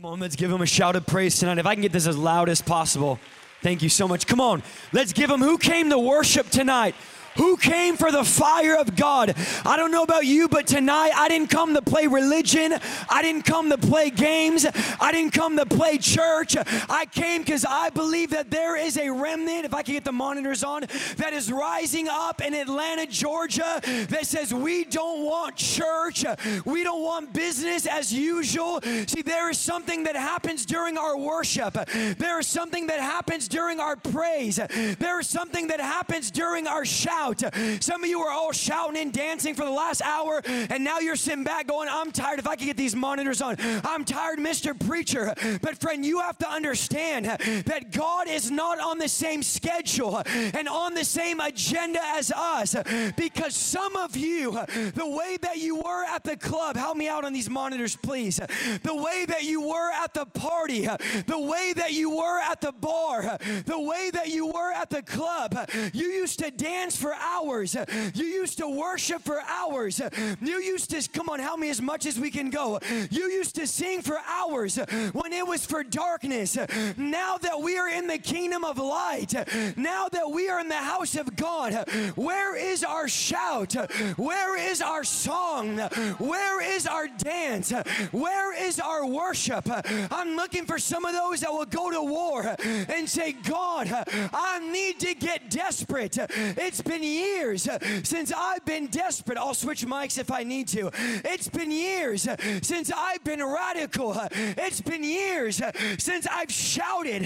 Come on, let's give him a shout of praise tonight. If I can get this as loud as possible. Thank you so much. Come on, let's give him who came to worship tonight. Who came for the fire of God? I don't know about you, but tonight I didn't come to play religion. I didn't come to play games. I didn't come to play church. I came because I believe that there is a remnant, if I can get the monitors on, that is rising up in Atlanta, Georgia, that says, We don't want church. We don't want business as usual. See, there is something that happens during our worship, there is something that happens during our praise, there is something that happens during our shout shout. Some of you are all shouting and dancing for the last hour, and now you're sitting back going, I'm tired. If I could get these monitors on, I'm tired, Mr. Preacher. But, friend, you have to understand that God is not on the same schedule and on the same agenda as us because some of you, the way that you were at the club, help me out on these monitors, please. The way that you were at the party, the way that you were at the bar, the way that you were at the club, you used to dance for for hours. You used to worship for hours. You used to, come on, help me as much as we can go. You used to sing for hours when it was for darkness. Now that we are in the kingdom of light, now that we are in the house of God, where is our shout? Where is our song? Where is our dance? Where is our worship? I'm looking for some of those that will go to war and say, God, I need to get desperate. It's been been years uh, since I've been desperate. I'll switch mics if I need to. It's been years uh, since I've been radical. Uh, it's been years since I've shouted.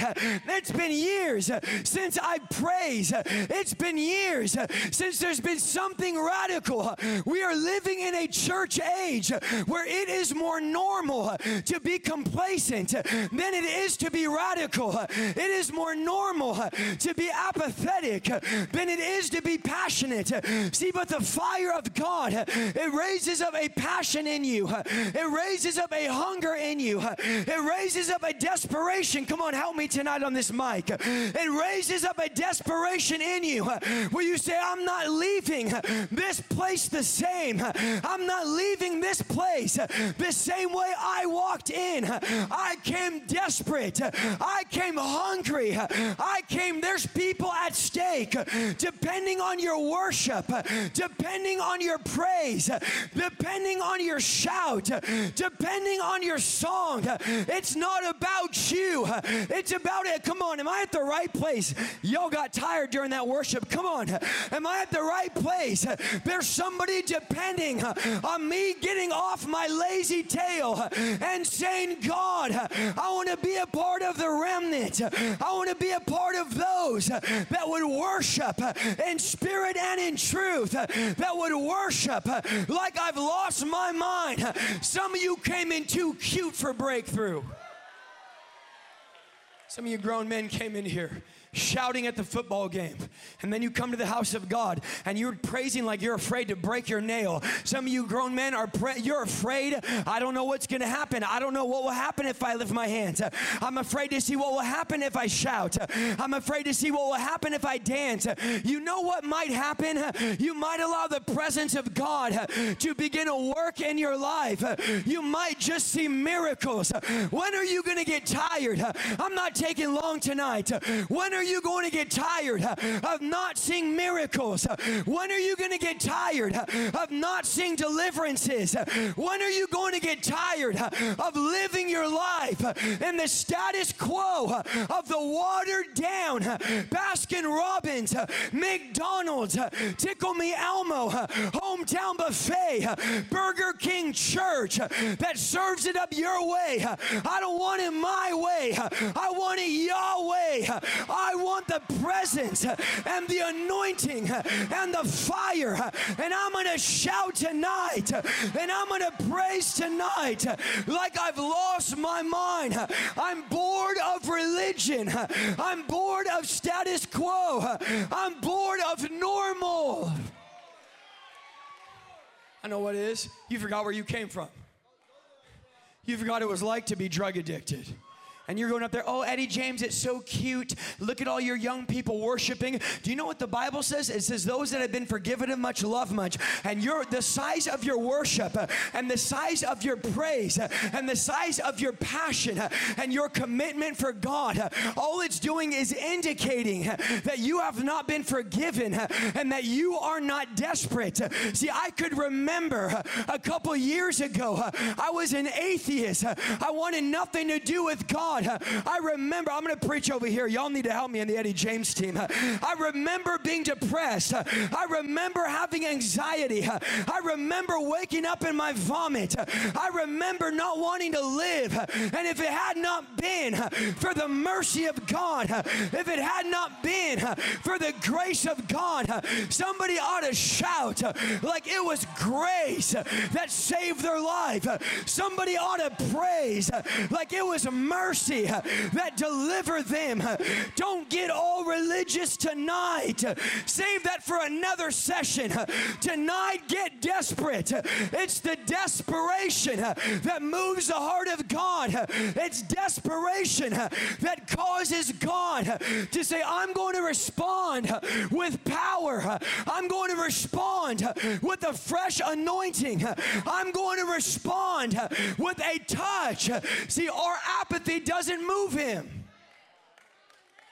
It's been years since I praise. It's been years since there's been something radical. We are living in a church age where it is more normal to be complacent than it is to be radical. It is more normal to be apathetic than it is to be passionate. See, but the fire of God, it raises up a passion in you, it raises up a hunger in you, it raises up a desperation. Come on, help me tonight on this mic. It raises up a desperation in you where you say, I'm not leaving this place the same. I'm not leaving this place the same way I walked in. I came desperate. I came hungry. I came, there's people at stake depending on on your worship, depending on your praise, depending on your shout, depending on your song. It's not about you. It's about it. Come on, am I at the right place? Y'all got tired during that worship. Come on. Am I at the right place? There's somebody depending on me getting off my lazy tail and saying, God, I want to be a part of the remnant. I want to be a part of those that would worship and spirit and in truth that would worship like I've lost my mind. Some of you came in too cute for breakthrough. Some of you grown men came in here shouting at the football game. And then you come to the house of God and you're praising like you're afraid to break your nail. Some of you grown men are, pra- you're afraid. I don't know what's going to happen. I don't know what will happen if I lift my hands. I'm afraid to see what will happen if I shout. I'm afraid to see what will happen if I dance. You know what might happen? You might allow the presence of God to begin to work in your life. You might just see miracles. When are you going to get tired? I'm not taking long tonight. When are you going to get tired of not seeing miracles? When are you going to get tired of not seeing deliverances? When are you going to get tired of living your life in the status quo of the watered down Baskin Robbins, McDonald's, Tickle Me Elmo, Hometown Buffet, Burger King Church that serves it up your way? I don't want it my way. I want it Yahweh. I I want the presence and the anointing and the fire. And I'm going to shout tonight and I'm going to praise tonight like I've lost my mind. I'm bored of religion. I'm bored of status quo. I'm bored of normal. I know what it is. You forgot where you came from. You forgot it was like to be drug addicted. And you're going up there, oh, Eddie James, it's so cute. Look at all your young people worshiping. Do you know what the Bible says? It says, those that have been forgiven of much love much. And your the size of your worship uh, and the size of your praise uh, and the size of your passion uh, and your commitment for God, all it's doing is indicating that you have not been forgiven and that you are not desperate. See, I could remember a couple years ago, I was an atheist. I wanted nothing to do with God. God. I remember, I'm going to preach over here. Y'all need to help me in the Eddie James team. I remember being depressed. I remember having anxiety. I remember waking up in my vomit. I remember not wanting to live. And if it had not been for the mercy of God, if it had not been for the grace of God, somebody ought to shout like it was grace that saved their life. Somebody ought to praise like it was mercy mercy that deliver them. Don't get all religious tonight. Save that for another session. Tonight, get desperate. It's the desperation that moves the heart of God. It's desperation that causes God to say, I'm going to respond with power. I'm going to respond with a fresh anointing. I'm going to respond with a touch. See, our apathy doesn't move him.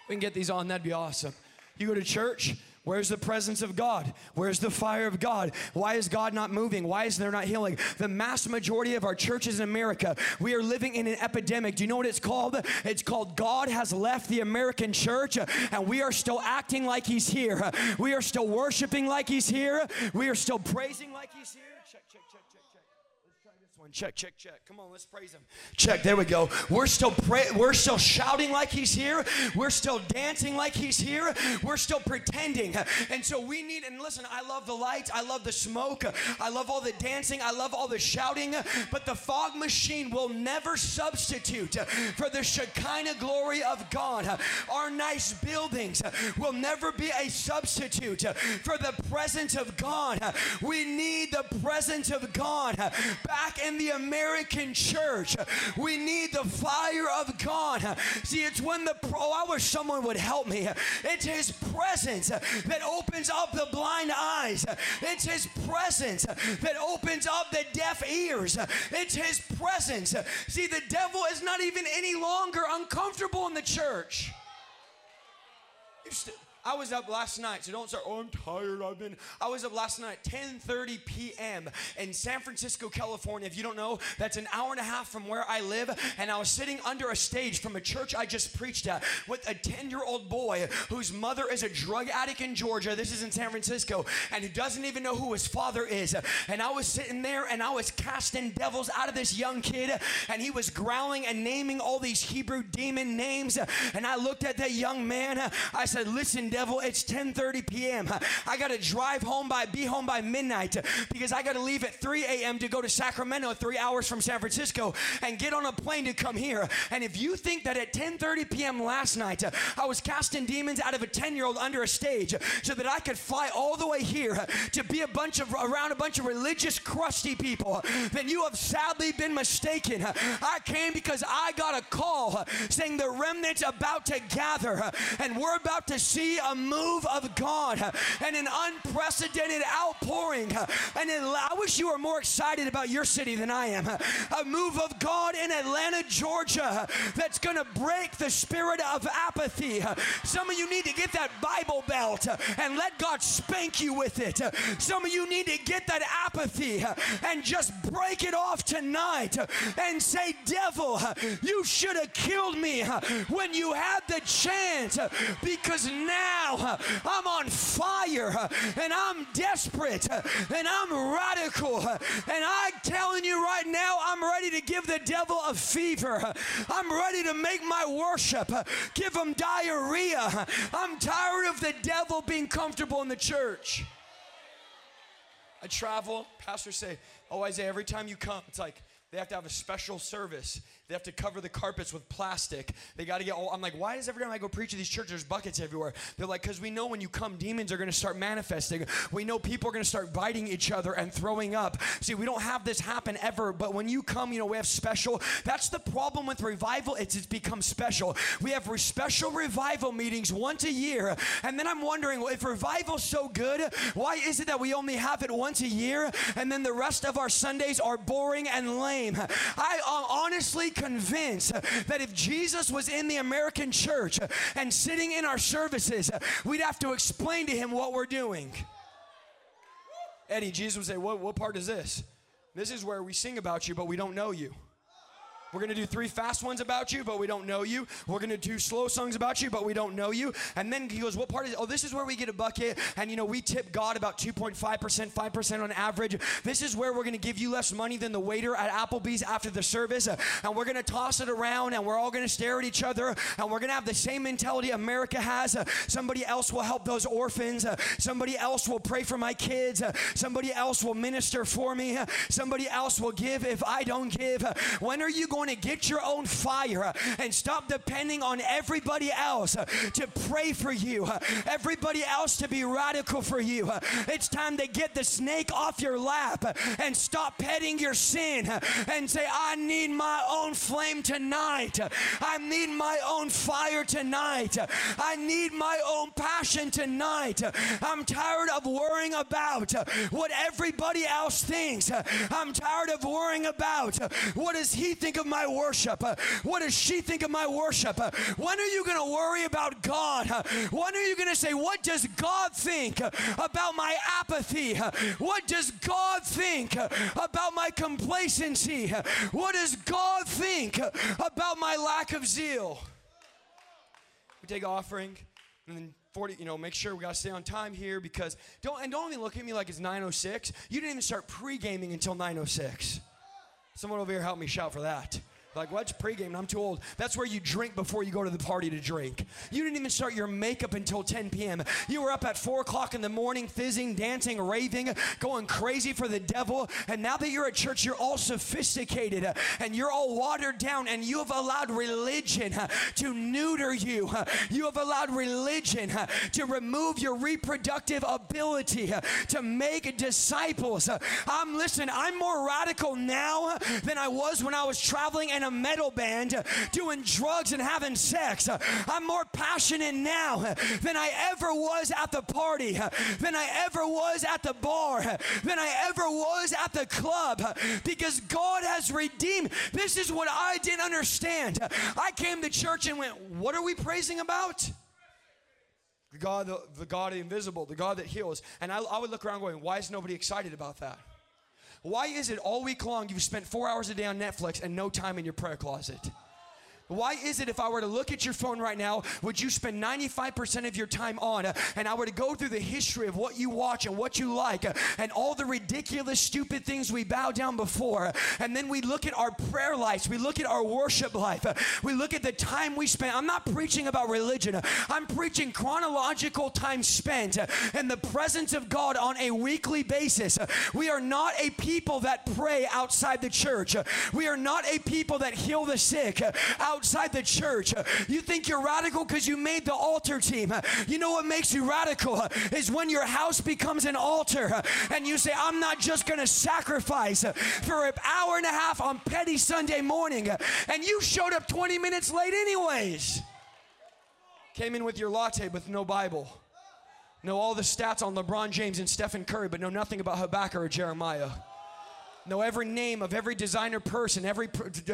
We can get these on, that'd be awesome. You go to church, Where's the presence of God? Where's the fire of God? Why is God not moving? Why is there not healing? The mass majority of our churches in America, we are living in an epidemic. Do you know what it's called? It's called God has left the American church and we are still acting like He's here. We are still worshiping like He's here. We are still praising like He's here Check, check, check. Come on, let's praise him. Check, there we go. We're still pray- we're still shouting like he's here. We're still dancing like he's here. We're still pretending. And so we need and listen, I love the lights, I love the smoke, I love all the dancing, I love all the shouting, but the fog machine will never substitute for the Shekinah glory of God. Our nice buildings will never be a substitute for the presence of God. We need the presence of God back in the American church. We need the fire of God. See, it's when the pro, oh, I wish someone would help me. It's His presence that opens up the blind eyes. It's His presence that opens up the deaf ears. It's His presence. See, the devil is not even any longer uncomfortable in the church. I was up last night, so don't start, oh, I'm tired. I've been, I was up last night, 10.30 p.m. in San Francisco, California. If you don't know, that's an hour and a half from where I live. And I was sitting under a stage from a church I just preached at with a 10-year-old boy whose mother is a drug addict in Georgia. This is in San Francisco. And who doesn't even know who his father is. And I was sitting there and I was casting devils out of this young kid. And he was growling and naming all these Hebrew demon names. And I looked at that young man. I said, listen, devil, it's 10:30 p.m. I got to drive home by be home by midnight because I got to leave at 3 a.m. to go to Sacramento, 3 hours from San Francisco and get on a plane to come here. And if you think that at 10:30 p.m. last night I was casting demons out of a 10-year-old under a stage so that I could fly all the way here to be a bunch of around a bunch of religious crusty people, then you have sadly been mistaken. I came because I got a call saying the remnant's about to gather and we're about to see a move of God and an unprecedented outpouring. And I wish you were more excited about your city than I am. A move of God in Atlanta, Georgia, that's going to break the spirit of apathy. Some of you need to get that Bible belt and let God spank you with it. Some of you need to get that apathy and just break it off tonight and say, Devil, you should have killed me when you had the chance because now now I'm on fire and I'm desperate and I'm radical. And I'm telling you right now, I'm ready to give the devil a fever. I'm ready to make my worship give him diarrhea. I'm tired of the devil being comfortable in the church. I travel, pastors say, Oh, Isaiah, every time you come, it's like they have to have a special service They have to cover the carpets with plastic. They got to get all. I'm like, why is every time I go preach at these churches, there's buckets everywhere? They're like, because we know when you come, demons are going to start manifesting. We know people are going to start biting each other and throwing up. See, we don't have this happen ever, but when you come, you know, we have special. That's the problem with revival. It's, it's become special. We have re- special revival meetings once a year, and then I'm wondering, well, if revival's so good, why is it that we only have it once a year, and then the rest of our Sundays are boring and lame? I am honestly convinced that if Jesus was in the American church and sitting in our services, we'd have to explain to him what we're doing. Eddie, Jesus would say, what, what part is this? This is where we sing about you, but we don't know you. We're going to do three fast ones about you, but we don't know you. We're going to do slow songs about you, but we don't know you. And then he goes, What part is? Oh, this is where we get a bucket. And, you know, we tip God about 2.5%, 5% on average. This is where we're going to give you less money than the waiter at Applebee's after the service. And we're going to toss it around and we're all going to stare at each other. And we're going to have the same mentality America has. somebody else will help those orphans. somebody else will pray for my kids. somebody else will minister for me. somebody else will give if I don't give. when are you going? To get your own fire and stop depending on everybody else to pray for you, everybody else to be radical for you. It's time to get the snake off your lap and stop petting your sin and say, I need my own flame tonight. I need my own fire tonight. I need my own passion tonight. I'm tired of worrying about what everybody else thinks. I'm tired of worrying about what does he think of my worship? Uh, what does she think of my worship? Uh, when are you going to worry about God? Uh, when are you going to say, What does God think about my apathy? What does God think about my complacency? What does God think about my lack of zeal? We take offering and then 40, you know, make sure we got to stay on time here because don't, and don't even look at me like it's 906. You didn't even start pre gaming until 906. Someone over here help me shout for that. Like, what's pregame? I'm too old. That's where you drink before you go to the party to drink. You didn't even start your makeup until 10 p.m. You were up at 4 o'clock in the morning, fizzing, dancing, raving, going crazy for the devil. And now that you're at church, you're all sophisticated uh, and you're all watered down, and you have allowed religion uh, to neuter you. Uh, you have allowed religion to remove your reproductive ability to make disciples. I'm, listen, I'm more radical now than I was when I was traveling and in a metal band doing drugs and having sex. I'm more passionate now than I ever was at the party, than I ever was at the bar, than I ever was at the club because God has redeemed. This is what I didn't understand. I came to church and went, What are we praising about? The God, the, the God invisible, the God that heals. And I, I would look around going, Why is nobody excited about that? Why is it all week long you've spent four hours a day on Netflix and no time in your prayer closet? Why is it if I were to look at your phone right now, would you spend 95% of your time on uh, and I were to go through the history of what you watch and what you like uh, and all the ridiculous, stupid things we bow down before, and then we look at our prayer lives, we look at our worship life, uh, we look at the time we spend. I'm not preaching about religion, I'm preaching chronological time spent in the presence of God on a weekly basis. We are not a people that pray outside the church, we are not a people that heal the sick outside outside the church. You think you're radical because you made the altar team. You know what makes you radical is when your house becomes an altar and you say, I'm not just going to sacrifice for an hour and a half on petty Sunday morning. And you showed up 20 minutes late, anyways. Came in with your latte with no Bible. Know all the stats on LeBron James and Stephen Curry, but know nothing about Habakkuk or Jeremiah know every name of every designer person, every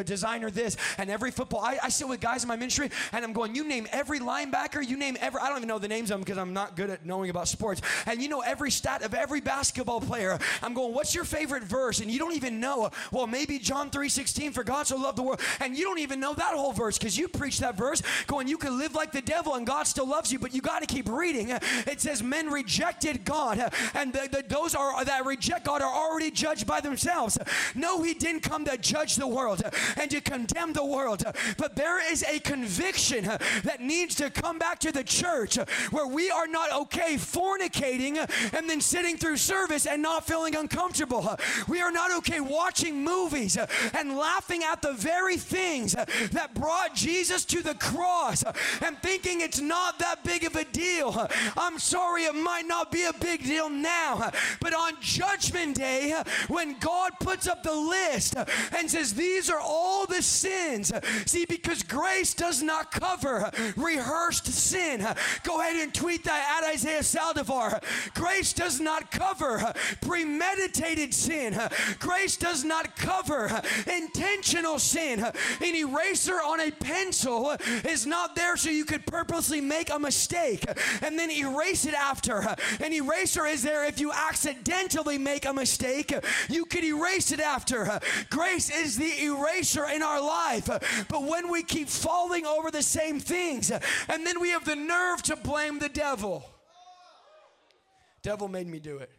designer this, and every football. I, I, sit with guys in my ministry, and I'm going, you name every linebacker, you name every, I don't even know the names of them because I'm not good at knowing about sports. And you know every stat of every basketball player. I'm going, what's your favorite verse? And you don't even know, well, maybe John 3.16, for God so loved the world. And you don't even know that whole verse because you preach that verse going, you can live like the devil and God still loves you, but you got to keep reading. It says men rejected God, and the, the, those are that reject God are already judged by themselves ourselves. No, he didn't come to judge the world and to condemn the world, but there is a conviction that needs to come back to the church where we are not okay fornicating and then sitting through service and not feeling uncomfortable. We are not okay watching movies and laughing at the very things that brought Jesus to the cross and thinking it's not that big of a deal. I'm sorry, it might not be a big deal now, but on Judgment Day, when God puts up the list and says, These are all the sins. See, because grace does not cover rehearsed sin. Go ahead and tweet that at Isaiah Saldivar. Grace does not cover premeditated sin. Grace does not cover intentional sin. An eraser on a pencil is not there so you could purposely make a mistake and then erase it after. An eraser is there if you accidentally make a mistake, you could erase it after. Grace is the eraser in our life. But when we keep falling over the same things, and then we have the nerve to blame the devil. Devil made me do it.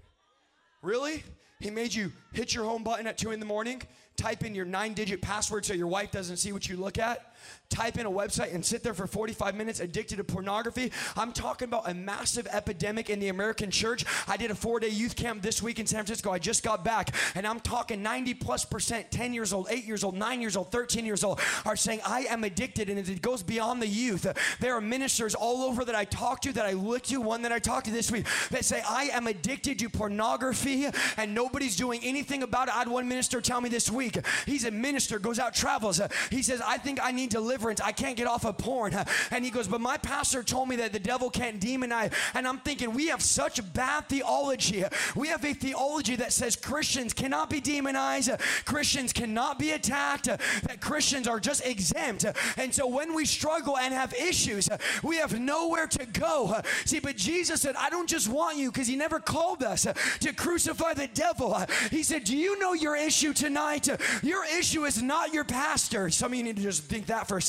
Really? He made you hit your home button at 2 in the morning, type in your nine digit password so your wife doesn't see what you look at, type in a website and sit there for 45 minutes addicted to pornography. I'm talking about a massive epidemic in the American church. I did a four day youth camp this week in San Francisco. I just got back, and I'm talking 90 plus percent 10 years old, 8 years old, 9 years old, 13 years old are saying, I am addicted, and it goes beyond the youth. There are ministers all over that I talk to, that I look to, one that I talked to this week, that say, I am addicted to pornography, and nobody's doing anything about it. I had one minister tell me this week, he's a minister, goes out, travels. He says, I think I need deliverance deliverance. I can't get off of porn. And he goes, But my pastor told me that the devil can't demonize. And I'm thinking, we have such bad theology. We have a theology that says Christians cannot be demonized, Christians cannot be attacked, that Christians are just exempt. And so when we struggle and have issues, we have nowhere to go. See, but Jesus said, I don't just want you because he never called us to crucify the devil. He said, Do you know your issue tonight? Your issue is not your pastor. Some of you need to just think that for a.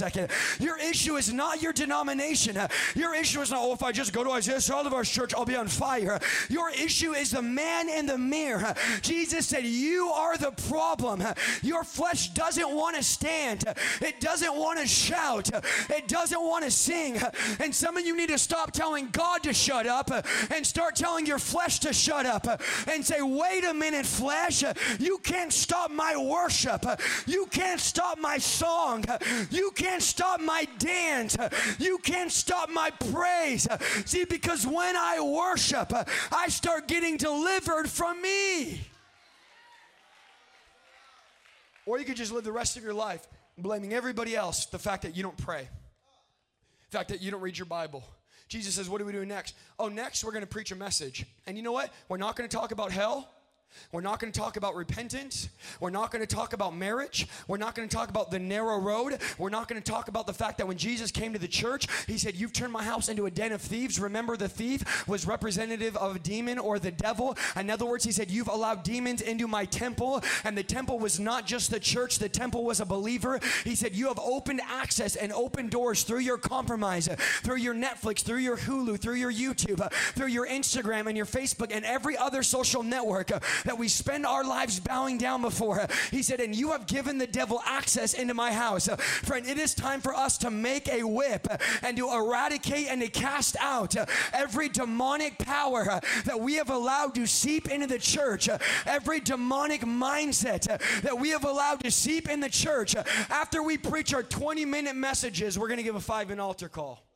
Your issue is not your denomination. Your issue is not, oh, if I just go to Isaiah Saldivar's church, I'll be on fire. Your issue is the man in the mirror. Jesus said, You are the problem. Your flesh doesn't want to stand, it doesn't want to shout, it doesn't want to sing. And some of you need to stop telling God to shut up and start telling your flesh to shut up and say, Wait a minute, flesh, you can't stop my worship. You can't stop my song. You can't can't stop my dance. You can't stop my praise. See, because when I worship, I start getting delivered from me. Or you could just live the rest of your life blaming everybody else the fact that you don't pray, the fact that you don't read your Bible. Jesus says, What are we doing next? Oh, next we're going to preach a message. And you know what? We're not going to talk about hell. We're not going to talk about repentance. We're not going to talk about marriage. We're not going to talk about the narrow road. We're not going to talk about the fact that when Jesus came to the church, he said, You've turned my house into a den of thieves. Remember, the thief was representative of a demon or the devil. In other words, he said, You've allowed demons into my temple. And the temple was not just the church, the temple was a believer. He said, You have opened access and opened doors through your compromise, through your Netflix, through your Hulu, through your YouTube, through your Instagram and your Facebook and every other social network that we spend our lives bowing down before. He said, And you have given the devil access into my house. Uh, friend, it is time for us to make a whip uh, and to eradicate and to cast out uh, every demonic power that we have allowed to seep into the church, every demonic mindset that we have allowed to seep in the church. After we preach our 20 minute messages, we're going to give a five minute altar call.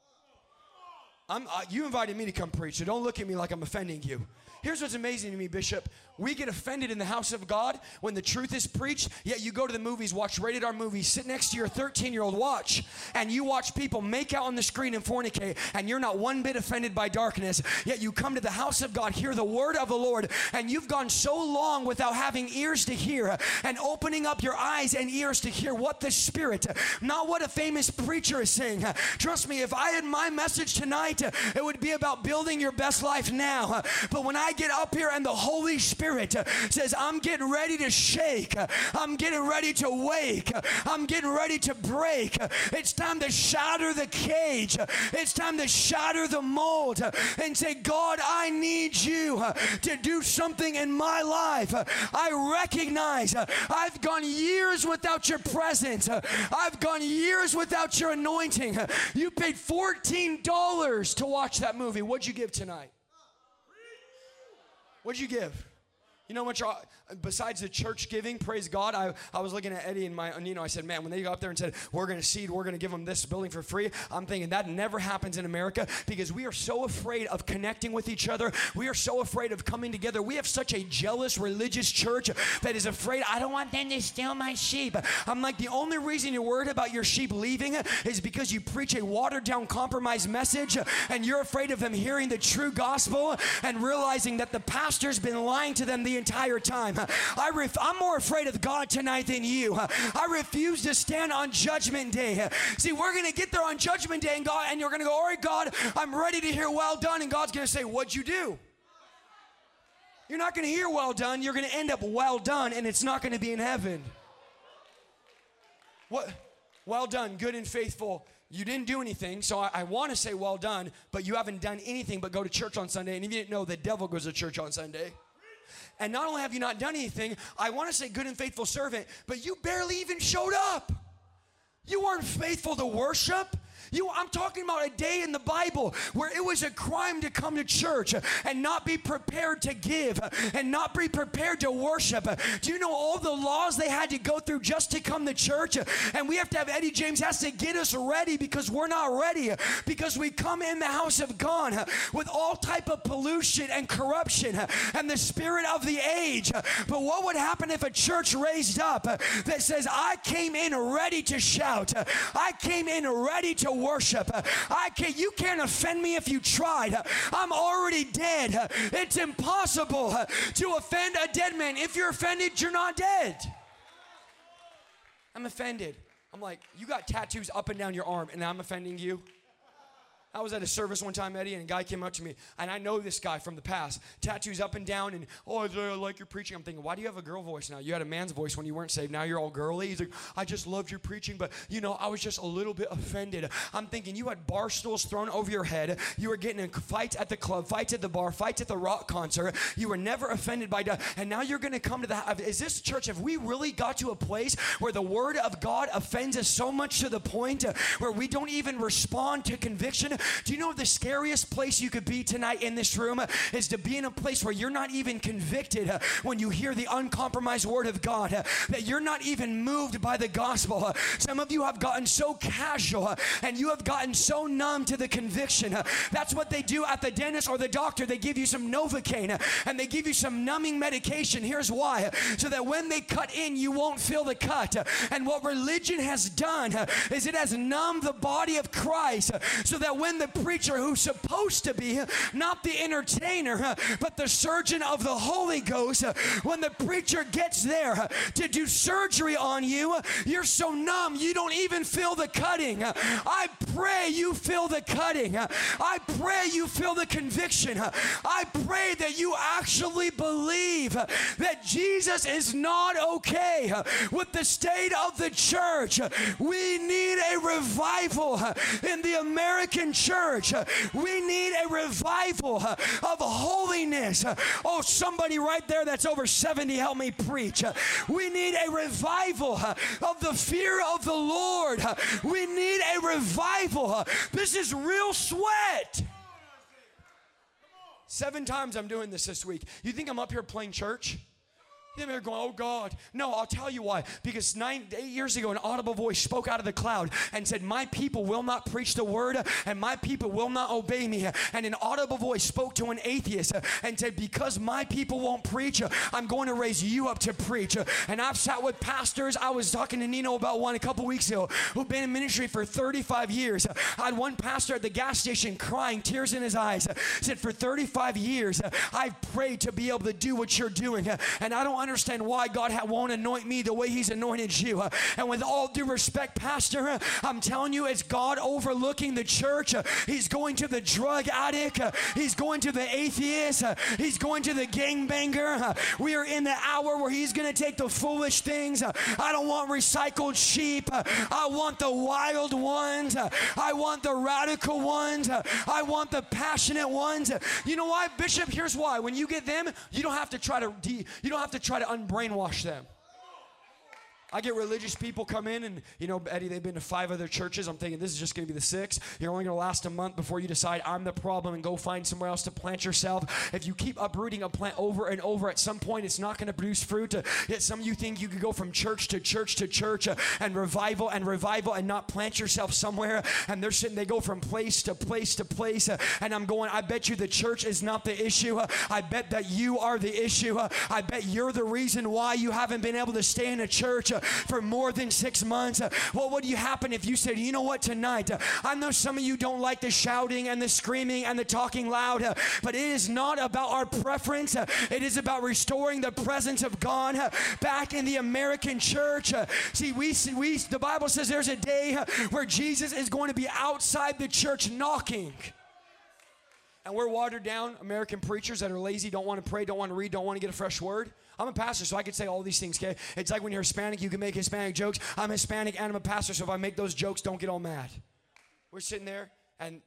Uh, you invited me to come preach, so don't look at me like I'm offending you. Here's what's amazing to me, Bishop. We get offended in the house of God when the truth is preached, yet you go to the movies, watch rated R movies, sit next to your 13 year old watch, and you watch people make out on the screen and fornicate, and you're not one bit offended by darkness. Yet you come to the house of God, hear the word of the Lord, and you've gone so long without having ears to hear and opening up your eyes and ears to hear what the Spirit, not what a famous preacher is saying. Trust me, if I had my message tonight, tonight, it would be about building your best life now. But when I get up here and the Holy Spirit says, I'm getting ready to shake, I'm getting ready to wake, I'm getting ready to break, it's time to shatter the cage, it's time to shatter the mold and say, God, I need you to do something in my life. I recognize I've gone years without your presence, I've gone years without your anointing. You paid $14 to watch that movie. What'd you give tonight? What'd you give? You know how much besides the church giving, praise God. I, I was looking at Eddie and my you know, I said, man, when they go up there and said, we're gonna seed, we're gonna give them this building for free, I'm thinking that never happens in America because we are so afraid of connecting with each other. We are so afraid of coming together. We have such a jealous religious church that is afraid, I don't want them to steal my sheep. I'm like, the only reason you're worried about your sheep leaving is because you preach a watered down, compromised message and you're afraid of them hearing the true gospel and realizing that the pastor's been lying to them the entire time. I ref- I'm more afraid of God tonight than you. I refuse to stand on Judgment Day. See, we're going to get there on Judgment Day, and God, and you're going to go, all right, God, I'm ready to hear well done, and God's going to say, what'd you do? You're not going to hear well done. You're going to end up well done, and it's not going to be in heaven. What? Well done, good and faithful. You didn't do anything, so I, I want to say well done, but you haven't done anything but go to church on Sunday. And if you didn't know, the devil goes to church on Sunday. And not only have you not done anything, I want to say good and faithful servant, but you barely even showed up. You weren't faithful to worship. You, I'm talking about a day in the Bible where it was a crime to come to church and not be prepared to give and not be prepared to worship. Do you know all the laws they had to go through just to come to church? And we have to have Eddie James has to get us ready because we're not ready because we come in the house of God with all type of pollution and corruption and the spirit of the age. But what would happen if a church raised up that says, I came in ready to shout, I came in ready to worship. I can't, you can't offend me if you tried. I'm already dead. It's impossible to offend a dead man. If you're offended, you're not dead. I'm offended. I'm like, you got tattoos up and down your arm, and I'm offending you? I was at a service one time, Eddie, and a guy came up to me, and I know this guy from the past. Tattoos up and down, and oh, I like your preaching. I'm thinking, why do you have a girl voice now? You had a man's voice when you weren't saved. Now you're all girly. He's like, I just loved your preaching, but you know, I was just a little bit offended. I'm thinking, you had bar stools thrown over your head. You were getting in fights at the club, fights at the bar, fights at the rock concert. You were never offended by death, and now you're going to come to the. Is this church? Have we really got to a place where the word of God offends us so much to the point where we don't even respond to conviction? Do you know the scariest place you could be tonight in this room is to be in a place where you're not even convicted uh, when you hear the uncompromised word of God, uh, that you're not even moved by the gospel. Uh, some of you have gotten so casual and you have gotten so numb to the conviction. That's what they do at the dentist or the doctor. They give you some Novocaine and they give you some numbing medication. Here's why so that when they cut in, you won't feel the cut. And what religion has done is it has numbed the body of Christ so that when the preacher who's supposed to be not the entertainer, but the surgeon of the Holy Ghost, when the preacher gets there to do surgery on you, you're so numb you don't even feel the cutting. I pray you feel the cutting. I pray you feel the conviction. I pray that you actually believe that Jesus is not okay with the state of the church. We need a revival in the American church church. We need a revival of holiness. Oh, somebody right there that's over 70, help me preach. We need a revival of the fear of the Lord. We need a revival. This is real sweat. Seven times I'm doing this this week. You think I'm up here playing church? They're going, oh God. No, I'll tell you why. Because nine, eight years ago, an audible voice spoke out of the cloud and said, My people will not preach the word, and my people will not obey me. And an audible voice spoke to an atheist and said, Because my people won't preach, I'm going to raise you up to preach. And I've sat with pastors. I was talking to Nino about one a couple weeks ago who've been in ministry for 35 years. I had one pastor at the gas station crying, tears in his eyes, said, For 35 years, I've prayed to be able to do what you're doing. And I don't understand why God won't anoint me the way He's anointed you. And with all due respect, Pastor, I'm telling you, it's God overlooking the church. He's going to the drug addict, He's going to the atheist, He's going to the gangbanger. We are in the hour where He's going to take the foolish things. I don't want recycled sheep, I want the wild ones, I want the radical ones, I want the passionate ones. You know why, Bishop? Here's why. When you get them, you don't have to try to de- you don't have to try to unbrainwash them. I get religious people come in and, you know, Eddie, they've been to five other churches. I'm thinking this is just going to be the sixth. You're only going to last a month before you decide I'm the problem and go find somewhere else to plant yourself. If you keep uprooting a plant over and over, at some point it's not going to produce fruit. Yet some of you think you could go from church to church to church uh, and revival and revival and not plant yourself somewhere. And they're sitting, they go from place to place to place. Uh, and I'm going, I bet you the church is not the issue. Uh, I bet that you are the issue. I bet you're the reason why you haven't been able to stay in a church for more than six months. What would you happen if you said, you know what, tonight, I know some of you don't like the shouting and the screaming and the talking loud, but it is not about our preference. It is about restoring the presence of God back in the American church. See, we, we the Bible says there's a day where Jesus is going to be outside the church knocking. And we're watered down American preachers that are lazy, don't want to pray, don't want to read, don't want to get a fresh word. I'm a pastor, so I could say all these things, okay? It's like when you're Hispanic, you can make Hispanic jokes. I'm Hispanic and I'm a pastor, so if I make those jokes, don't get all mad. We're sitting there, and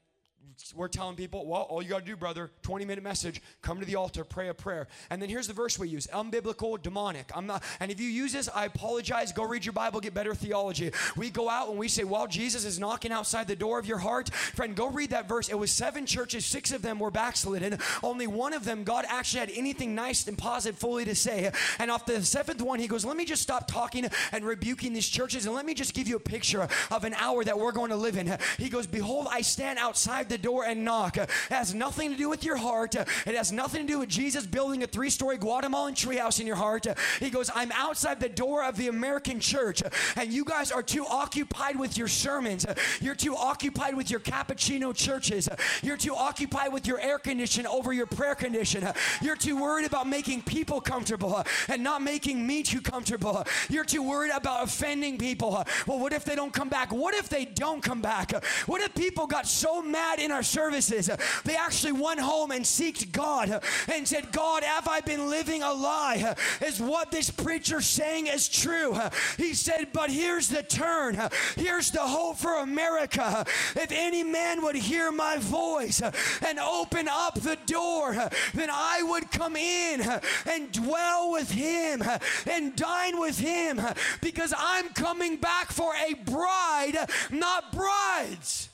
we're telling people, well, all you got to do, brother, 20 minute message, come to the altar, pray a prayer. And then here's the verse we use unbiblical, demonic. I'm not, and if you use this, I apologize. Go read your Bible, get better theology. We go out and we say, well, Jesus is knocking outside the door of your heart. Friend, go read that verse. It was seven churches, six of them were backslidden. Only one of them, God actually had anything nice and positive fully to say. And off the seventh one, he goes, let me just stop talking and rebuking these churches and let me just give you a picture of an hour that we're going to live in. He goes, behold, I stand outside the door and knock. It has nothing to do with your heart. It has nothing to do with Jesus building a three story Guatemalan treehouse in your heart. He goes, I'm outside the door of the American church, and you guys are too occupied with your sermons. You're too occupied with your cappuccino churches. You're too occupied with your air condition over your prayer condition. You're too worried about making people comfortable and not making me too comfortable. You're too worried about offending people. Well, what if they don't come back? What if they don't come back? What if people got so mad in our services. They actually went home and seeked God and said, God, have I been living a lie? Is what this preacher saying is true? He said, but here's the turn. Here's the hope for America. If any man would hear my voice and open up the door, then I would come in and dwell with him and dine with him because I'm coming back for a bride, not brides.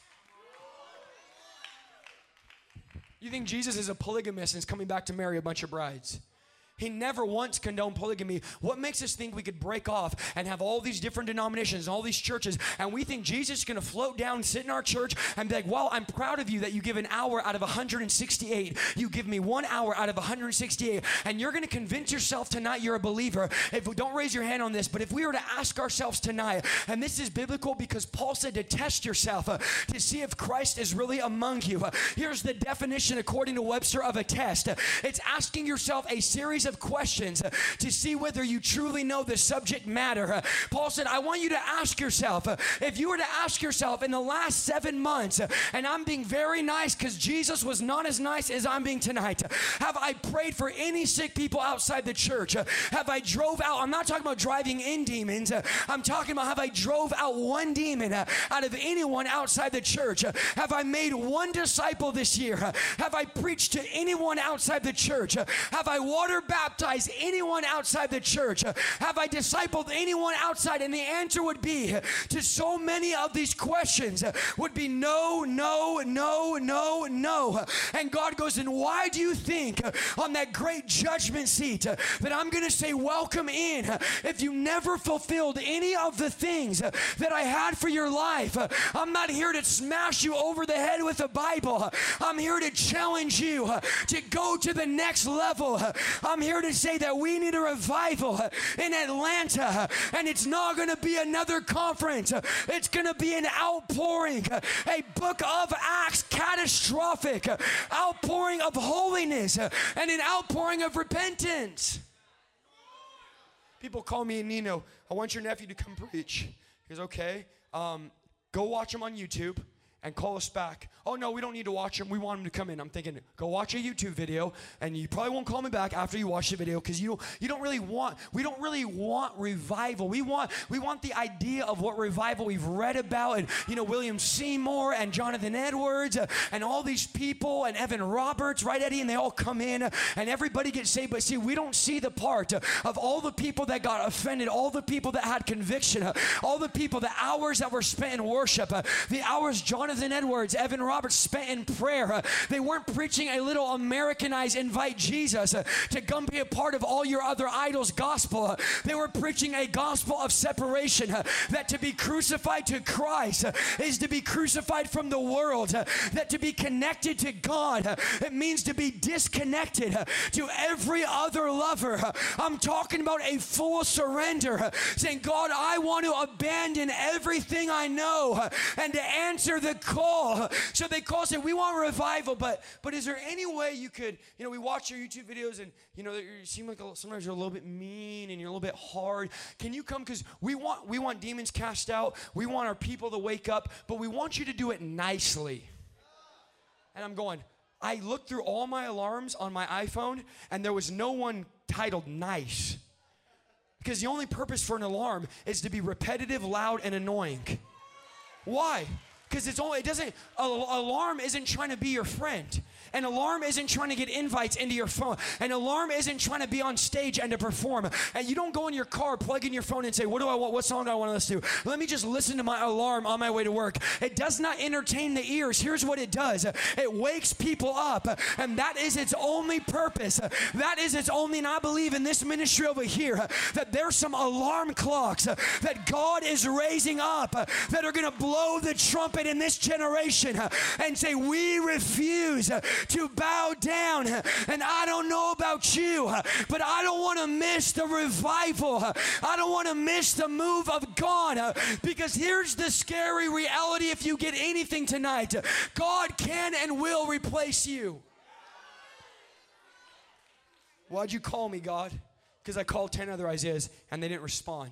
You think Jesus is a polygamist and is coming back to marry a bunch of brides? He never once condoned polygamy. What makes us think we could break off and have all these different denominations, all these churches, and we think Jesus is going to float down, sit in our church, and be like, well, I'm proud of you that you give an hour out of 168. You give me one hour out of 168. And you're going to convince yourself tonight you're a believer. If we don't raise your hand on this, but if we were to ask ourselves tonight, and this is biblical because Paul said to test yourself uh, to see if Christ is really among you. Uh, here's the definition according to Webster of a test uh, it's asking yourself a series of of questions to see whether you truly know the subject matter. Paul said, I want you to ask yourself if you were to ask yourself in the last seven months, and I'm being very nice because Jesus was not as nice as I'm being tonight. Have I prayed for any sick people outside the church? Have I drove out? I'm not talking about driving in demons. I'm talking about have I drove out one demon out of anyone outside the church? Have I made one disciple this year? Have I preached to anyone outside the church? Have I water baptized anyone outside the church? Have I discipled anyone outside? And the answer would be to so many of these questions would be no, no, no, no, no. And God goes, and why do you think on that great judgment seat that I'm going to say, welcome in if you never fulfilled any of the things that I had for your life? I'm not here to smash you over the head with a Bible. I'm here to challenge you to go to the next level. I'm here to say that we need a revival in Atlanta, and it's not going to be another conference, it's going to be an outpouring, a book of Acts catastrophic outpouring of holiness and an outpouring of repentance. People call me Nino. I want your nephew to come preach. He goes, okay. Um, go watch him on YouTube and call us back. Oh no, we don't need to watch him. We want him to come in. I'm thinking, go watch a YouTube video, and you probably won't call me back after you watch the video because you don't, you don't really want we don't really want revival. We want we want the idea of what revival we've read about, and you know William Seymour and Jonathan Edwards uh, and all these people and Evan Roberts, right, Eddie, and they all come in uh, and everybody gets saved. But see, we don't see the part uh, of all the people that got offended, all the people that had conviction, uh, all the people, the hours that were spent in worship, uh, the hours Jonathan Edwards, Evan Roberts spent in prayer. Uh, they weren't preaching a little Americanized invite Jesus uh, to come be a part of all your other idols gospel. Uh, they were preaching a gospel of separation uh, that to be crucified to Christ uh, is to be crucified from the world, uh, that to be connected to God, it means to be disconnected to every other lover. I'm talking about a full surrender, saying, God, I want to abandon everything I know and to answer the call. So they call say, we want revival, but but is there any way you could, you know, we watch your YouTube videos and you know you seem like a, sometimes you're a little bit mean and you're a little bit hard. Can you come because we want we want demons cast out. We want our people to wake up, but we want you to do it nicely. And I'm going. I looked through all my alarms on my iPhone, and there was no one titled nice. Because the only purpose for an alarm is to be repetitive, loud, and annoying. Why? Because it's only it doesn't alarm isn't trying to be your friend. An alarm isn't trying to get invites into your phone. An alarm isn't trying to be on stage and to perform. And you don't go in your car, plug in your phone, and say, "What do I want? What song do I want to listen to? Let me just listen to my alarm on my way to work." It does not entertain the ears. Here's what it does: it wakes people up, and that is its only purpose. That is its only. And I believe in this ministry over here that there's some alarm clocks that God is raising up that are going to blow the trumpet in this generation and say, "We refuse to bow down. And I don't know about you, but I don't want to miss the revival. I don't want to miss the move of God because here's the scary reality if you get anything tonight God can and will replace you. Why'd you call me, God? Because I called 10 other Isaiahs and they didn't respond.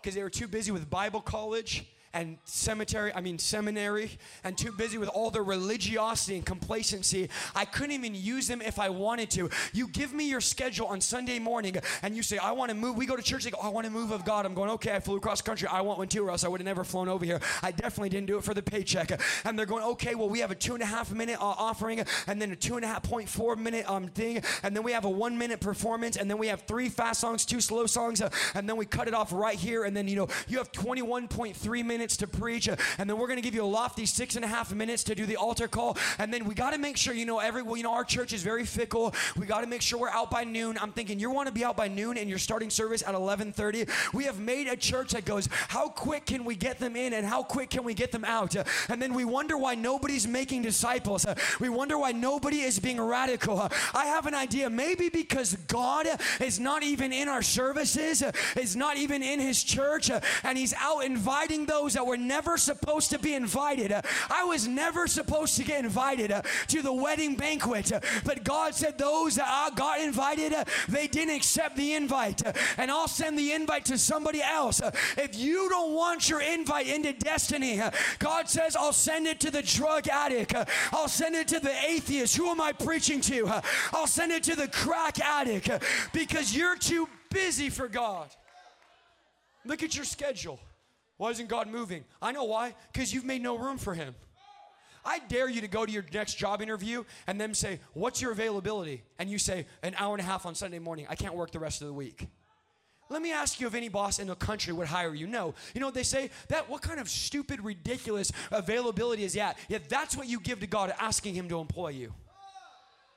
Because they were too busy with Bible college and cemetery, I mean seminary, and too busy with all the religiosity and complacency. I couldn't even use them if I wanted to. You give me your schedule on Sunday morning and you say, I want to move. We go to church, they go, I want to move of God. I'm going, okay, I flew across country. I want one too, or else I would have never flown over here. I definitely didn't do it for the paycheck. And they're going, okay, well, we have a two and a half minute uh, offering, and then a two and a half point four minute um, thing, and then we have a one minute performance, and then we have three fast songs, two slow songs, uh, and then we cut it off right here, and then, you know, you have 21.3 minutes to preach, uh, and then we're going to give you a lofty six and a half minutes to do the altar call, and then we got to make sure, you know, every, well, you know, our church is very fickle. We got to make sure we're out by noon. I'm thinking you want to be out by noon and you're starting service at 11:30. We have made a church that goes, how quick can we get them in and how quick can we get them out? Uh, and then we wonder why nobody's making disciples. Uh, we wonder why nobody is being radical. I have an idea. Maybe because God is not even in our services, is not even in His church, and He's out inviting those that were never supposed to be invited. I was never supposed to get invited uh, to the wedding banquet, uh, but God said those that I got invited, uh, they didn't accept the invite, and I'll send the invite to somebody else. If you don't want your invite into destiny, God says, I'll send it to the drug addict, I'll send it to the atheist. Who am I preaching to? I'll send it to the crack addict because you're too busy for God. Look at your schedule. Why isn't God moving? I know why. Because you've made no room for Him. I dare you to go to your next job interview and them say, What's your availability? And you say, An hour and a half on Sunday morning. I can't work the rest of the week. Let me ask you if any boss in the country would hire you. No. You know what they say? That what kind of stupid, ridiculous availability is that? Yeah, that's what you give to God asking Him to employ you.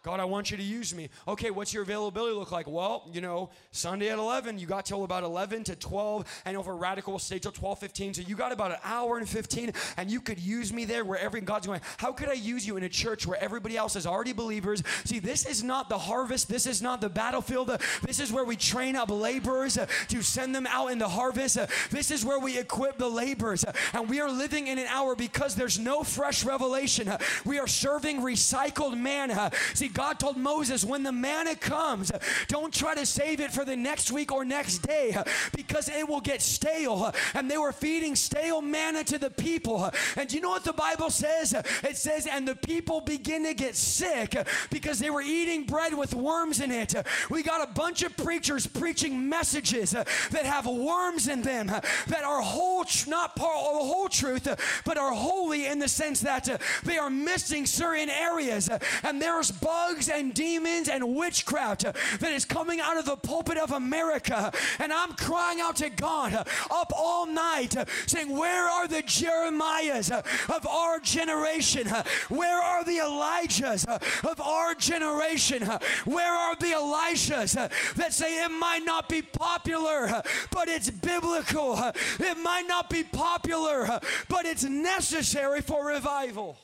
God, I want you to use me. Okay, what's your availability look like? Well, you know, Sunday at 11, you got till about 11 to 12. And over radical will stay till 12, 15. So you got about an hour and 15, and you could use me there where every God's going, how could I use you in a church where everybody else is already believers? See, this is not the harvest. This is not the battlefield. This is where we train up laborers to send them out in the harvest. This is where we equip the laborers. And we are living in an hour because there's no fresh revelation. We are serving recycled manna. See, God told Moses, when the manna comes, don't try to save it for the next week or next day because it will get stale. And they were feeding stale manna to the people. And do you know what the Bible says? It says, and the people begin to get sick because they were eating bread with worms in it. We got a bunch of preachers preaching messages that have worms in them that are whole, not part of the whole truth, but are holy in the sense that they are missing certain areas. And there's bugs and demons and witchcraft that is coming out of the pulpit of America. And I'm crying out to God up all night saying, Where are the Jeremiahs of our generation? Where are the Elijahs of our generation? Where are the Elishas that say it might not be popular, but it's biblical? It might not be popular, but it's necessary for revival.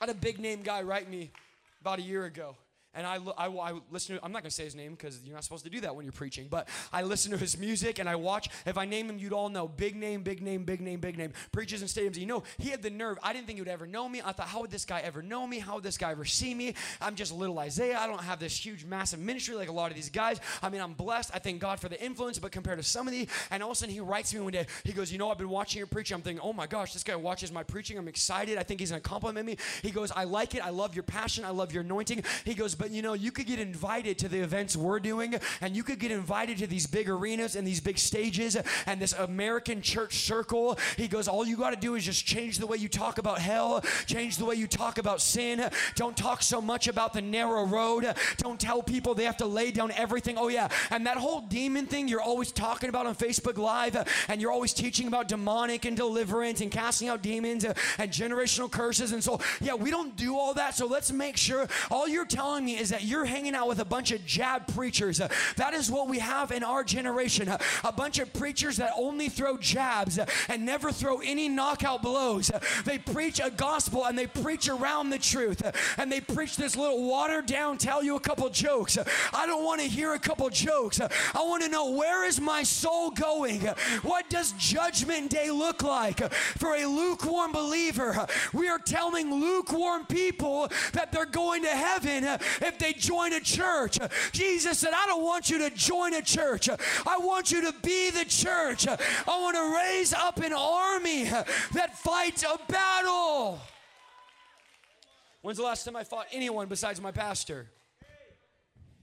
I had a big name guy write me about a year ago. And I, I, I listen to, I'm not going to say his name because you're not supposed to do that when you're preaching, but I listen to his music and I watch. If I name him, you'd all know. Big name, big name, big name, big name. Preaches in stadiums. You know, he had the nerve. I didn't think he would ever know me. I thought, how would this guy ever know me? How would this guy ever see me? I'm just little Isaiah. I don't have this huge, massive ministry like a lot of these guys. I mean, I'm blessed. I thank God for the influence, but compared to some of these, and all of a sudden he writes me one day. He goes, You know, I've been watching your preaching. I'm thinking, Oh my gosh, this guy watches my preaching. I'm excited. I think he's going to compliment me. He goes, I like it. I love your passion. I love your anointing. He goes, But you know, you could get invited to the events we're doing, and you could get invited to these big arenas and these big stages and this American church circle. He goes, All you got to do is just change the way you talk about hell, change the way you talk about sin. Don't talk so much about the narrow road. Don't tell people they have to lay down everything. Oh, yeah. And that whole demon thing you're always talking about on Facebook Live, and you're always teaching about demonic and deliverance and casting out demons and generational curses. And so, yeah, we don't do all that. So let's make sure all you're telling me is that you're hanging out with a bunch of jab preachers. That is what we have in our generation. A bunch of preachers that only throw jabs and never throw any knockout blows. They preach a gospel and they preach around the truth. And they preach this little watered down, tell you a couple jokes. I don't want to hear a couple jokes. I want to know where is my soul going? What does judgment day look like for a lukewarm believer? We are telling lukewarm people that they're going to heaven if they join a church. Jesus said, I don't want you to join a church. I want you to be the church. I want to raise up an army that fights a battle. When's the last time I fought anyone besides my pastor?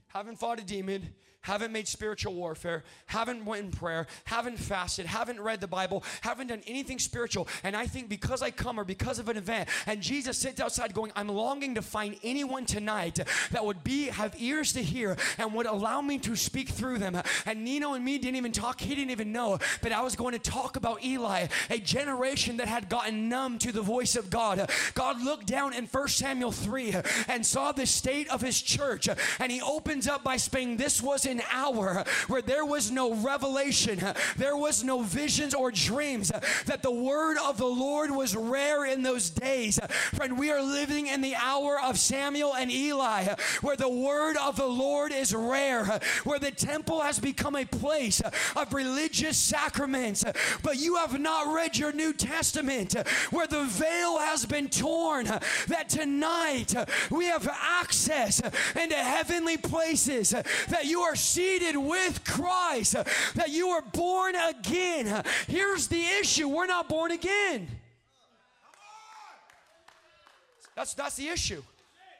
Haven't fought a demon, haven't made spiritual warfare, haven't went in prayer, haven't fasted, haven't read the Bible, haven't done anything spiritual. And I think because I come or because of an event, and Jesus sits outside going, I'm longing to find anyone tonight that would be have ears to hear and would allow me to speak through them. And Nino and me didn't even talk, he didn't even know that I was going to talk about Eli, a generation that had gotten numb to the voice of God. God looked down in 1 Samuel 3 and saw the state of his church, and he opens up by saying, This was in an hour where there was no revelation, there was no visions or dreams, that the word of the Lord was rare in those days. Friend, we are living in the hour of Samuel and Eli, where the word of the Lord is rare, where the temple has become a place of religious sacraments, but you have not read your New Testament, where the veil has been torn, that tonight we have access into heavenly places, that you are seated with Christ, that you are born again. Here's the issue we're not born again. That's, that's the issue.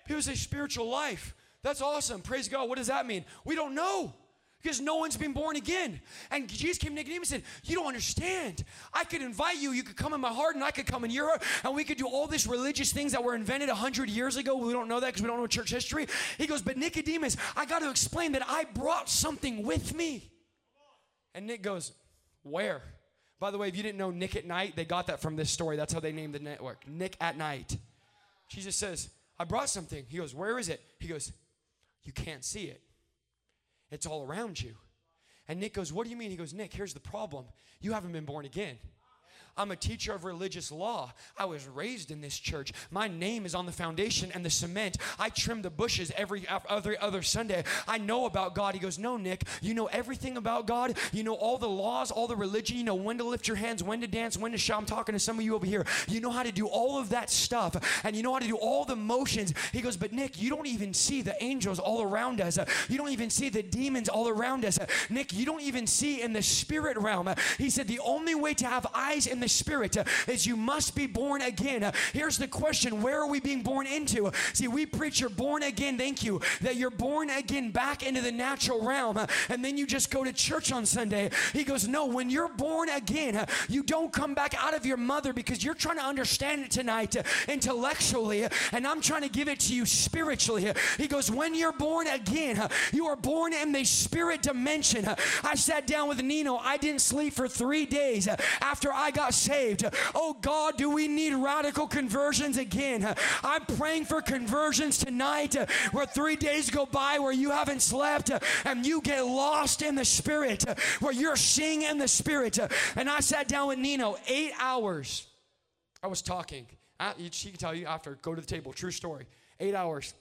People say spiritual life. That's awesome. Praise God. What does that mean? We don't know because no one's been born again. And Jesus came to Nicodemus and said, You don't understand. I could invite you. You could come in my heart and I could come in your heart. And we could do all these religious things that were invented 100 years ago. We don't know that because we don't know church history. He goes, But Nicodemus, I got to explain that I brought something with me. And Nick goes, Where? By the way, if you didn't know Nick at Nite, they got that from this story. That's how they named the network Nick at Nite. Jesus says, I brought something. He goes, Where is it? He goes, You can't see it. It's all around you. And Nick goes, What do you mean? He goes, Nick, here's the problem. You haven't been born again. I'm a teacher of religious law. I was raised in this church. My name is on the foundation and the cement. I trim the bushes every other other Sunday. I know about God. He goes, No, Nick, you know everything about God. You know all the laws, all the religion. You know when to lift your hands, when to dance, when to shout. I'm talking to some of you over here. You know how to do all of that stuff, and you know how to do all the motions. He goes, But Nick, you don't even see the angels all around us. You don't even see the demons all around us. Nick, you don't even see in the spirit realm. He said, The only way to have eyes in the spirit uh, is you must be born again. Uh, here's the question Where are we being born into? See, we preach you're born again. Thank you. That you're born again back into the natural realm. Uh, and then you just go to church on Sunday. He goes, No, when you're born again, you don't come back out of your mother because you're trying to understand it tonight intellectually. And I'm trying to give it to you spiritually. He goes, When you're born again, you are born in the spirit dimension. I sat down with Nino. I didn't sleep for three days after I got saved. Oh God, do we need radical conversions again? I'm praying for conversions tonight where three days go by where you haven't slept and you get lost in the spirit, where you're seeing in the spirit. And I sat down with Nino eight hours. I was talking. She can tell you after, go to the table. True story. Eight hours.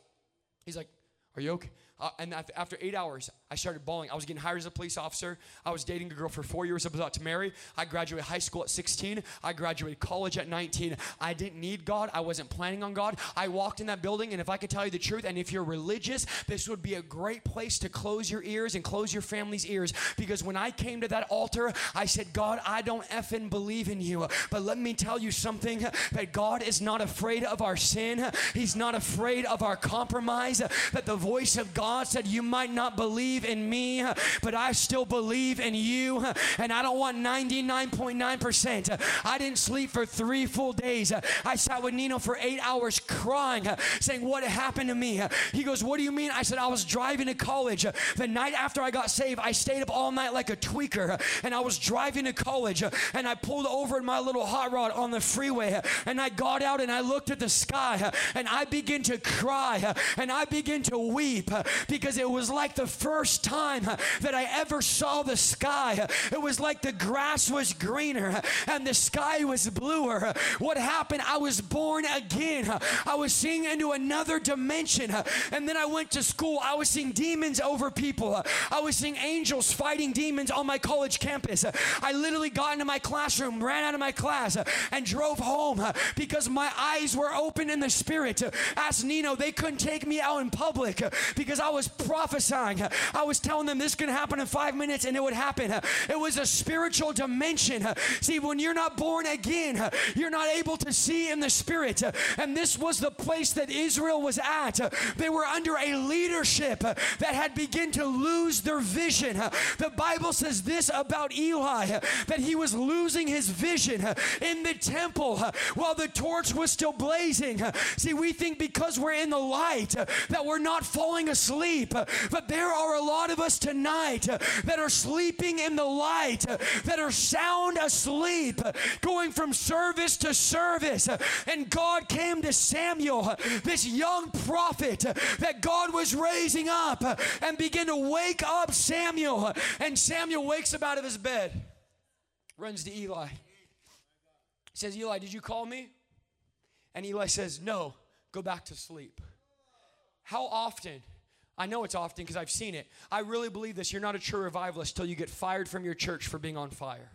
He's like, Are you okay? Uh, and after eight hours, I started bawling. I was getting hired as a police officer. I was dating a girl for four years. I was about to marry. I graduated high school at 16. I graduated college at 19. I didn't need God. I wasn't planning on God. I walked in that building, and if I could tell you the truth, and if you're religious, this would be a great place to close your ears and close your family's ears. Because when I came to that altar, I said, God, I don't effing believe in you. But let me tell you something that God is not afraid of our sin, He's not afraid of our compromise. That the voice of God said, You might not believe believe in me, but I still believe in you. And I don't want 99.9%. I didn't sleep for three full days. I sat with Nino for eight hours crying, saying, What happened to me? He goes, What do you mean? I said, I was driving to college. The night after I got saved, I stayed up all night like a tweaker. And I was driving to college and I pulled over in my little hot rod on the freeway. And I got out and I looked at the sky and I began to cry and I began to weep because it was like the first time that I ever saw the sky, it was like the grass was greener and the sky was bluer. What happened? I was born again. I was seeing into another dimension. And then I went to school. I was seeing demons over people. I was seeing angels fighting demons on my college campus. I literally got into my classroom, ran out of my class, and drove home because my eyes were open in the spirit. Asked Nino, they couldn't take me out in public because I was prophesying. I was telling them this can happen in five minutes and it would happen. It was a spiritual dimension. See, when you're not born again, you're not able to see in the spirit. And this was the place that Israel was at. They were under a leadership that had begun to lose their vision. The Bible says this about Eli that he was losing his vision in the temple while the torch was still blazing. See, we think because we're in the light that we're not falling asleep, but there are a lot of us tonight that are sleeping in the light, that are sound asleep, going from service to service. And God came to Samuel, this young prophet that God was raising up, and began to wake up Samuel. And Samuel wakes up out of his bed, runs to Eli. He says, Eli, did you call me? And Eli says, No, go back to sleep. How often? I know it's often because I've seen it. I really believe this. You're not a true revivalist till you get fired from your church for being on fire.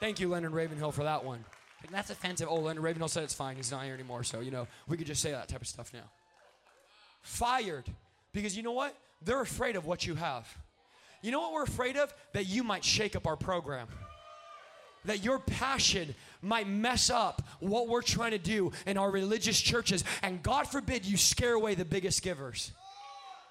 Thank you, Leonard Ravenhill, for that one. That's offensive. Oh, Leonard Ravenhill said it's fine. He's not here anymore. So, you know, we could just say that type of stuff now. Fired. Because you know what? They're afraid of what you have. You know what we're afraid of? That you might shake up our program. That your passion might mess up what we're trying to do in our religious churches. And God forbid you scare away the biggest givers.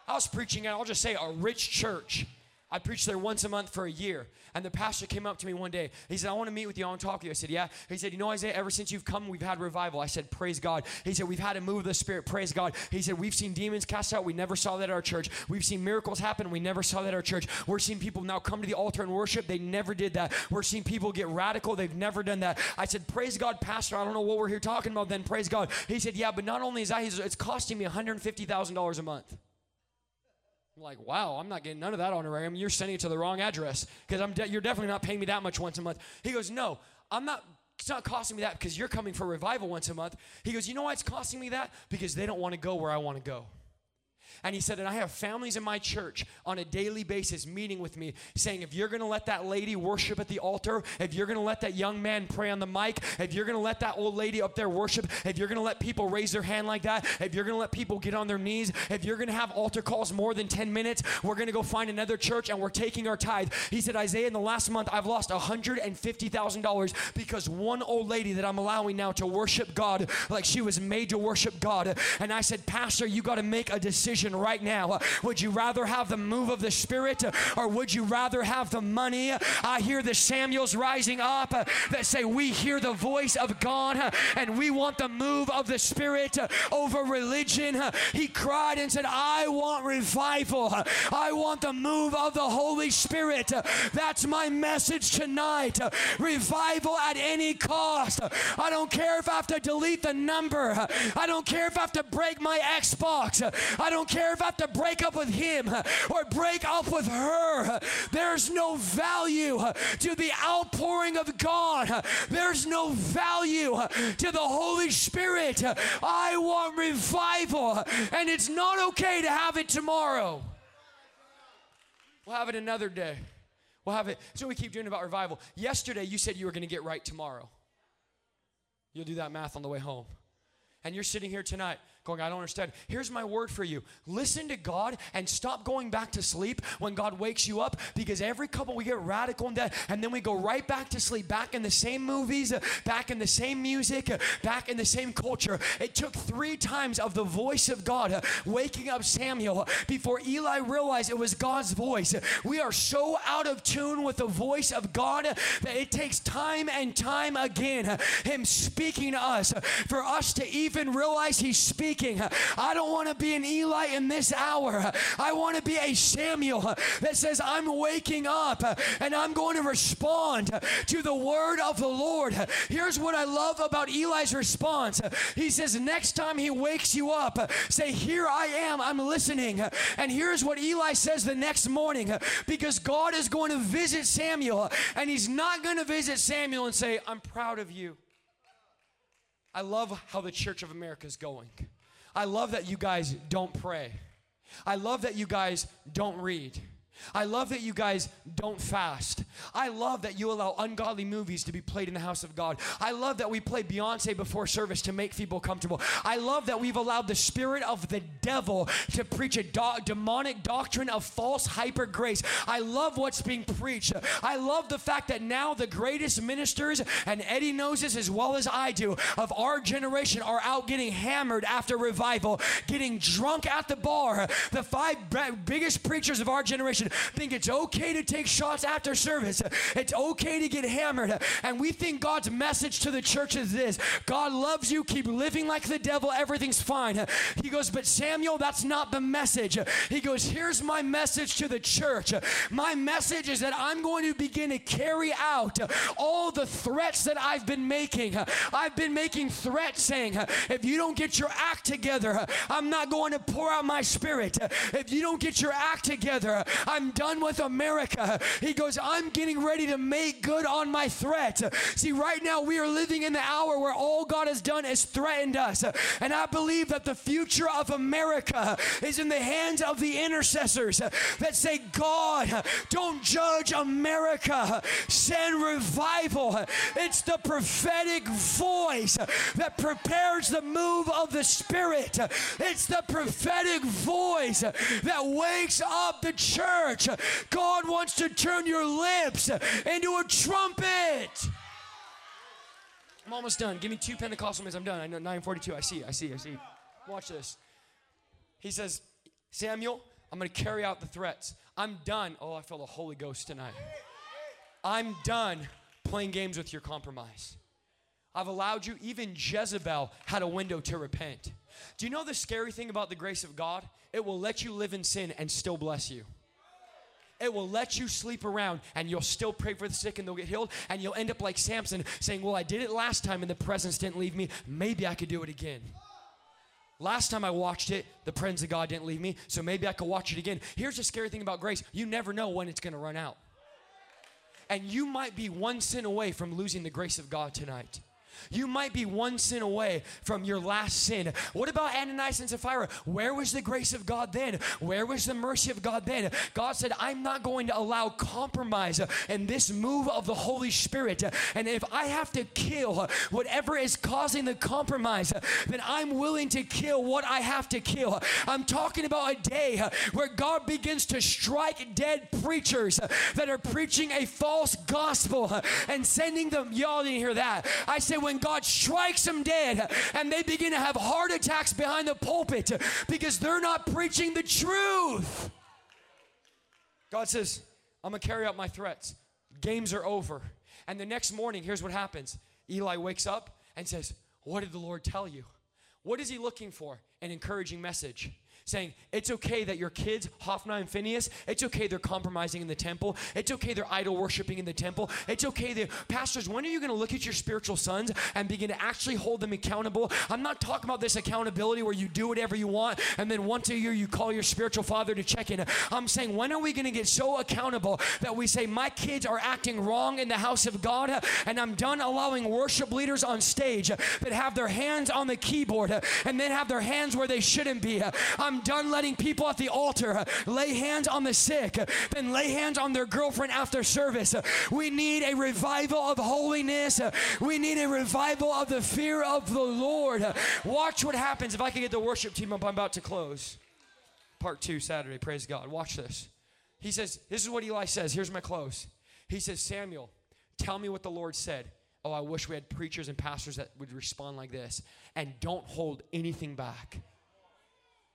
I was preaching at, I'll just say, a rich church. I preached there once a month for a year. And the pastor came up to me one day. He said, I want to meet with you. I want to talk to you. I said, Yeah. He said, You know, Isaiah, ever since you've come, we've had revival. I said, Praise God. He said, We've had a move of the Spirit. Praise God. He said, We've seen demons cast out. We never saw that at our church. We've seen miracles happen. We never saw that at our church. We're seeing people now come to the altar and worship. They never did that. We're seeing people get radical. They've never done that. I said, Praise God, Pastor. I don't know what we're here talking about then. Praise God. He said, Yeah, but not only is that, it's costing me $150,000 a month. Like, wow, I'm not getting none of that honorarium. You're sending it to the wrong address because I'm de- you're definitely not paying me that much once a month. He goes, no, I'm not it's not costing me that because you're coming for revival once a month. He goes, You know why it's costing me that? Because they don't want to go where I want to go. And he said, and I have families in my church on a daily basis meeting with me saying, if you're gonna let that lady worship at the altar, if you're gonna let that young man pray on the mic, if you're gonna let that old lady up there worship, if you're gonna let people raise their hand like that, if you're gonna let people get on their knees, if you're gonna have altar calls more than 10 minutes, we're gonna go find another church and we're taking our tithe. He said, Isaiah, in the last month, I've lost $150,000 because one old lady that I'm allowing now to worship God like she was made to worship God. And I said, Pastor, you gotta make a decision right now. Would you rather have the move of the Spirit or would you rather have the money? I hear the Samuels rising up that say, We hear the voice of God and we want the move of the Spirit over religion. He cried and said, I want revival. I want the move of the Holy Spirit. That's my message tonight. Revival at any cost. I don't care if I have to delete the number. I don't care if I have to break my Xbox. I don't care if I have to break up with him or break up with her. There's no value to the outpouring of God. There's no value to the Holy Spirit. I want revival, and it's not okay to have it tomorrow. We'll have it another day. We'll have it. So we keep doing about revival. Yesterday, you said you were going to get right tomorrow. You'll do that math on the way home. And you're sitting here tonight going, I don't understand. Here's my word for you listen to God and stop going back to sleep when God wakes you up because every couple we get radical in that and then we go right back to sleep, back in the same movies, back in the same music, back in the same culture. It took three times of the voice of God waking up Samuel before Eli realized it was God's voice. We are so out of tune with the voice of God that it takes time and time again Him speaking to us for us to even realize He's speaking speaking. I don't want to be an Eli in this hour. I want to be a Samuel that says, I'm waking up and I'm going to respond to the word of the Lord. Here's what I love about Eli's response He says, Next time he wakes you up, say, Here I am, I'm listening. And here's what Eli says the next morning because God is going to visit Samuel and he's not going to visit Samuel and say, I'm proud of you. I love how the Church of America is going. I love that you guys don't pray. I love that you guys don't read. I love that you guys don't fast. I love that you allow ungodly movies to be played in the house of God. I love that we play Beyonce before service to make people comfortable. I love that we've allowed the spirit of the devil to preach a do- demonic doctrine of false hyper grace. I love what's being preached. I love the fact that now the greatest ministers, and Eddie knows this as well as I do, of our generation are out getting hammered after revival, getting drunk at the bar. The five biggest preachers of our generation think it's okay to take shots after service. It's okay to get hammered. And we think God's message to the church is this God loves you. Keep living like the devil. Everything's fine. He goes, But Samuel, that's not the message. He goes, Here's my message to the church. My message is that I'm going to begin to carry out all the threats that I've been making. I've been making threats saying, If you don't get your act together, I'm not going to pour out my spirit. If you don't get your act together, I'm done with America. He goes, I'm getting ready to make good on my threat. See, right now we are living in the hour where all God has done is threatened us. And I believe that the future of America is in the hands of the intercessors that say, God, don't judge America, send revival. It's the prophetic voice that prepares the move of the Spirit. It's the prophetic voice that wakes up the church church. God wants to turn your lips into a trumpet. I'm almost done. Give me two Pentecostal minutes. I'm done. I know 942. I see, I see, I see. Watch this. He says, Samuel, I'm going to carry out the threats. I'm done. Oh, I feel the Holy Ghost tonight. I'm done playing games with your compromise. I've allowed you, even Jezebel had a window to repent. Do you know the scary thing about the grace of God? It will let you live in sin and still bless you. It will let you sleep around and you'll still pray for the sick and they'll get healed. And you'll end up like Samson saying, Well, I did it last time and the presence didn't leave me. Maybe I could do it again. Last time I watched it, the presence of God didn't leave me, so maybe I could watch it again. Here's the scary thing about grace you never know when it's going to run out. And you might be one sin away from losing the grace of God tonight. You might be one sin away from your last sin. What about Ananias and Sapphira? Where was the grace of God then? Where was the mercy of God then? God said, I'm not going to allow compromise in this move of the Holy Spirit. And if I have to kill whatever is causing the compromise, then I'm willing to kill what I have to kill. I'm talking about a day where God begins to strike dead preachers that are preaching a false gospel and sending them. Y'all didn't hear that. I said, when God strikes them dead and they begin to have heart attacks behind the pulpit because they're not preaching the truth. God says, I'm going to carry out my threats. Games are over. And the next morning, here's what happens Eli wakes up and says, What did the Lord tell you? What is he looking for? An encouraging message saying, It's okay that your kids, Hophni and Phineas, it's okay they're compromising in the temple. It's okay they're idol worshiping in the temple. It's okay that, pastors, when are you going to look at your spiritual sons and begin to actually hold them accountable? I'm not talking about this accountability where you do whatever you want and then once a year you call your spiritual father to check in. I'm saying, when are we going to get so accountable that we say, My kids are acting wrong in the house of God and I'm done allowing worship leaders on stage that have their hands on the keyboard and then have their hands where they shouldn't be? I'm I'm done letting people at the altar lay hands on the sick, then lay hands on their girlfriend after service. We need a revival of holiness. We need a revival of the fear of the Lord. Watch what happens if I can get the worship team up. I'm about to close. Part two, Saturday. Praise God. Watch this. He says, This is what Eli says. Here's my close. He says, Samuel, tell me what the Lord said. Oh, I wish we had preachers and pastors that would respond like this. And don't hold anything back.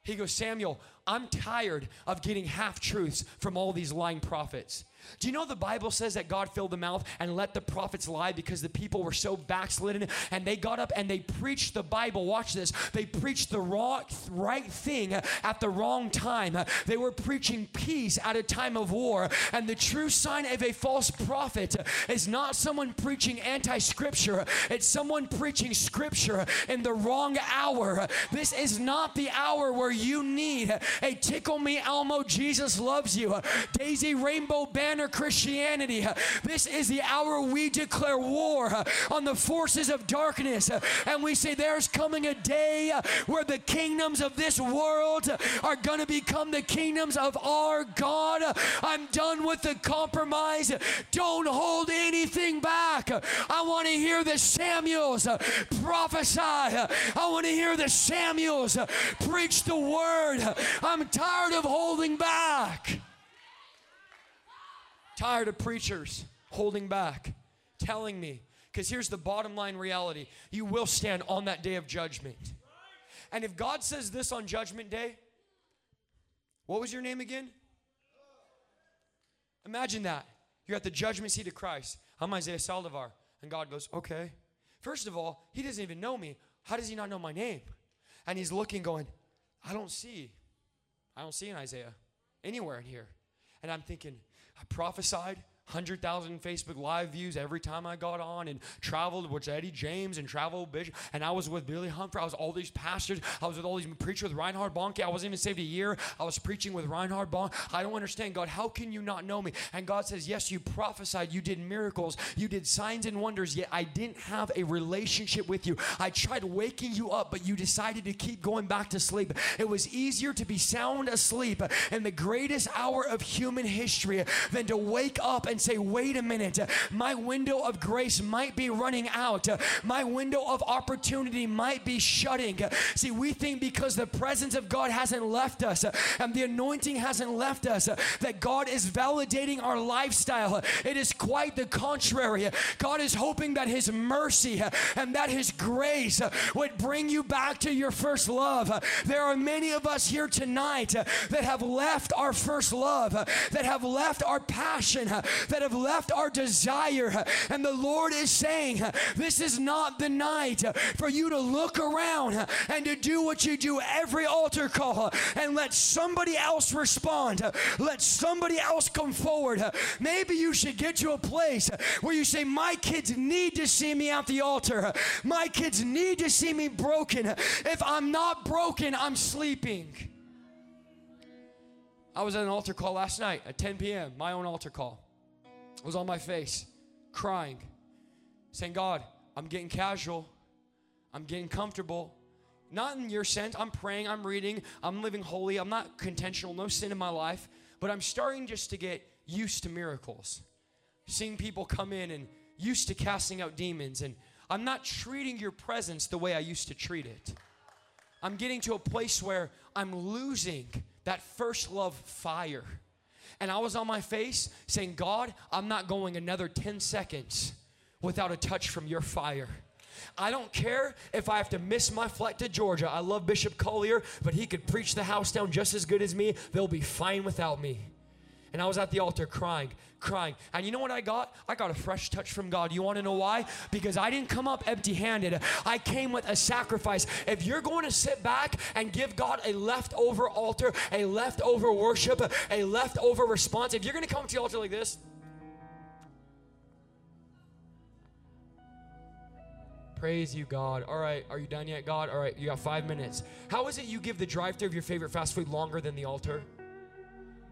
He goes, Samuel, I'm tired of getting half truths from all these lying prophets. Do you know the Bible says that God filled the mouth and let the prophets lie because the people were so backslidden and they got up and they preached the Bible. Watch this. They preached the wrong, right thing at the wrong time. They were preaching peace at a time of war. And the true sign of a false prophet is not someone preaching anti scripture, it's someone preaching scripture in the wrong hour. This is not the hour where you need a tickle me Elmo, Jesus loves you, Daisy Rainbow Banner Christianity. This is the hour we declare war on the forces of darkness. And we say there's coming a day where the kingdoms of this world are going to become the kingdoms of our God. I'm done with the compromise. Don't hold anything back. I want to hear the Samuels prophesy. I want to hear the Samuels preach the word. I'm tired of holding back. Tired of preachers holding back, telling me. Because here's the bottom line reality you will stand on that day of judgment. And if God says this on judgment day, what was your name again? Imagine that. You're at the judgment seat of Christ. I'm Isaiah Saldivar. And God goes, okay. First of all, he doesn't even know me. How does he not know my name? And he's looking, going, I don't see. I don't see an Isaiah anywhere in here. And I'm thinking, I prophesied 100,000 Facebook live views every time I got on and traveled with Eddie James and travel Bishop. And I was with Billy Humphrey. I was all these pastors. I was with all these preachers with Reinhard Bonnke. I wasn't even saved a year. I was preaching with Reinhard Bonnke. I don't understand, God. How can you not know me? And God says, Yes, you prophesied. You did miracles. You did signs and wonders, yet I didn't have a relationship with you. I tried waking you up, but you decided to keep going back to sleep. It was easier to be sound asleep in the greatest hour of human history than to wake up and and say, wait a minute, my window of grace might be running out. My window of opportunity might be shutting. See, we think because the presence of God hasn't left us and the anointing hasn't left us that God is validating our lifestyle. It is quite the contrary. God is hoping that His mercy and that His grace would bring you back to your first love. There are many of us here tonight that have left our first love, that have left our passion, that have left our desire. And the Lord is saying, This is not the night for you to look around and to do what you do every altar call and let somebody else respond. Let somebody else come forward. Maybe you should get to a place where you say, My kids need to see me at the altar. My kids need to see me broken. If I'm not broken, I'm sleeping. I was at an altar call last night at 10 p.m., my own altar call. I was on my face, crying, saying, God, I'm getting casual. I'm getting comfortable. Not in your sense. I'm praying, I'm reading, I'm living holy, I'm not contentional, no sin in my life, but I'm starting just to get used to miracles. Seeing people come in and used to casting out demons, and I'm not treating your presence the way I used to treat it. I'm getting to a place where I'm losing that first love fire. And I was on my face saying, God, I'm not going another 10 seconds without a touch from your fire. I don't care if I have to miss my flight to Georgia. I love Bishop Collier, but he could preach the house down just as good as me. They'll be fine without me. And I was at the altar crying, crying. And you know what I got? I got a fresh touch from God. You want to know why? Because I didn't come up empty handed, I came with a sacrifice. If you're going to sit back and give God a leftover altar, a leftover worship, a leftover response, if you're going to come to the altar like this, Praise you, God. All right, are you done yet, God? All right, you got five minutes. How is it you give the drive through of your favorite fast food longer than the altar?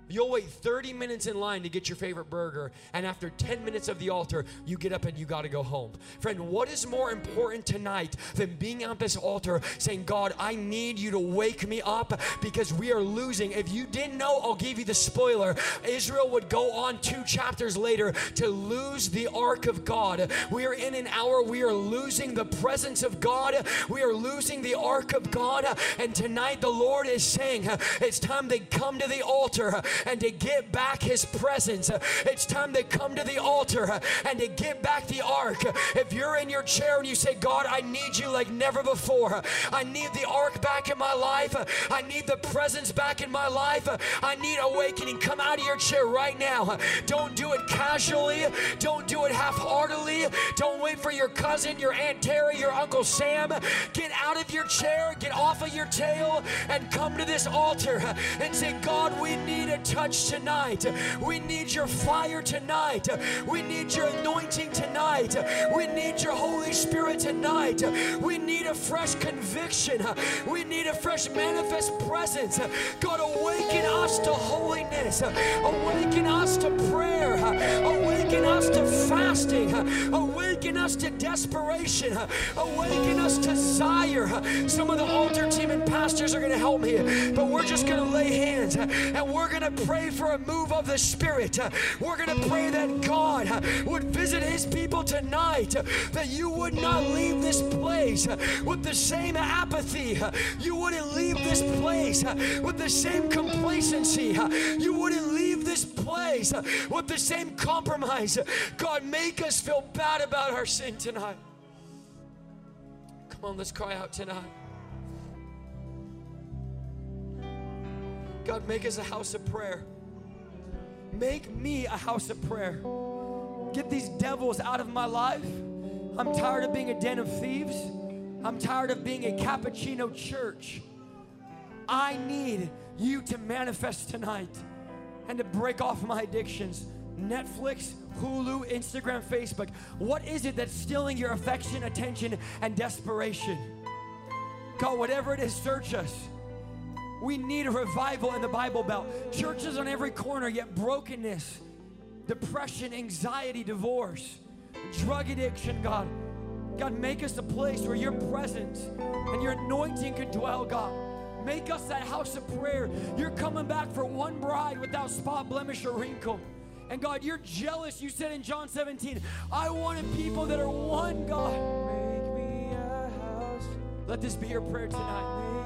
You'll wait 30 minutes in line to get your favorite burger, and after 10 minutes of the altar, you get up and you got to go home. Friend, what is more important tonight than being at this altar saying, God, I need you to wake me up because we are losing? If you didn't know, I'll give you the spoiler. Israel would go on two chapters later to lose the ark of God. We are in an hour, we are losing the presence of God, we are losing the ark of God, and tonight the Lord is saying, It's time to come to the altar and to get back his presence. It's time to come to the altar and to get back the ark. If you're in your chair and you say, God, I need you like never before, I need the ark back in my life, I need the presence back in my life, I need awakening. Come out of your chair right now. Don't do it casually, don't do it half heartedly, don't wait for your cousin, your Aunt Terry, your Uncle Sam. Get out of your chair, get off of your tail, and come to this altar and say, God, we need a touch tonight. We need your fire tonight. We need your anointing tonight. We need your Holy Spirit tonight. We need a fresh conviction. We need a fresh manifest presence. God, awaken us to holiness. Awaken us to prayer. Awaken us to fasting. Awaken us to desperation. Awaken us to desire. Some of the altar team and pastors are going to help me, but we're just going to lay hands and we're going to pray for a move of the Spirit. We're going to pray that God would visit His people tonight, that you would not leave this place with the same apathy. You wouldn't leave this place with the same complacency. You wouldn't leave this place with the same compromise. God, make us feel bad about our sin tonight. Come on, let's cry out tonight. God, make us a house of prayer. Make me a house of prayer. Get these devils out of my life. I'm tired of being a den of thieves. I'm tired of being a cappuccino church. I need you to manifest tonight and to break off my addictions. Netflix, Hulu, Instagram, Facebook. What is it that's stealing your affection, attention, and desperation? God, whatever it is, search us. We need a revival in the Bible Belt. Churches on every corner, yet brokenness, depression, anxiety, divorce, drug addiction, God. God, make us a place where your presence and your anointing can dwell, God. Make us that house of prayer. You're coming back for one bride without spot, blemish, or wrinkle. And God, you're jealous. You said in John 17, I wanted people that are one, God. Let this be your prayer tonight.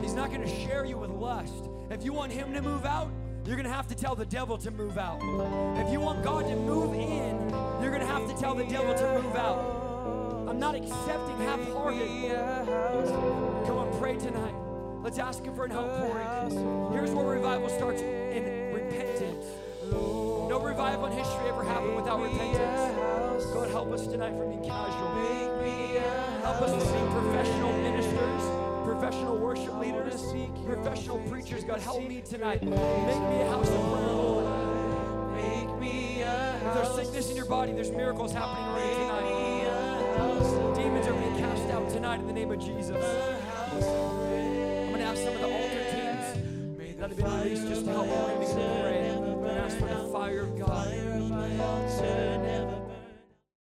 He's not going to share you with lust. If you want him to move out, you're going to have to tell the devil to move out. If you want God to move in, you're going to have to tell the devil to move out. I'm not accepting half-hearted. Be a Come on, pray tonight. Let's ask him for an outpouring. Here's where revival starts in repentance. No revival in history ever happened without repentance. God, help us tonight from being casual. Help us to be professional professional worship leaders, professional preachers. God, help me tonight. Make me a house of prayer, Lord. Make me a If there's sickness in your body, there's miracles happening right tonight. me a house. Demons are being cast out tonight in the name of Jesus. I'm going to ask some of the altar teams that have been released just to help me begin to pray. I'm going to ask for the fire. fire of God.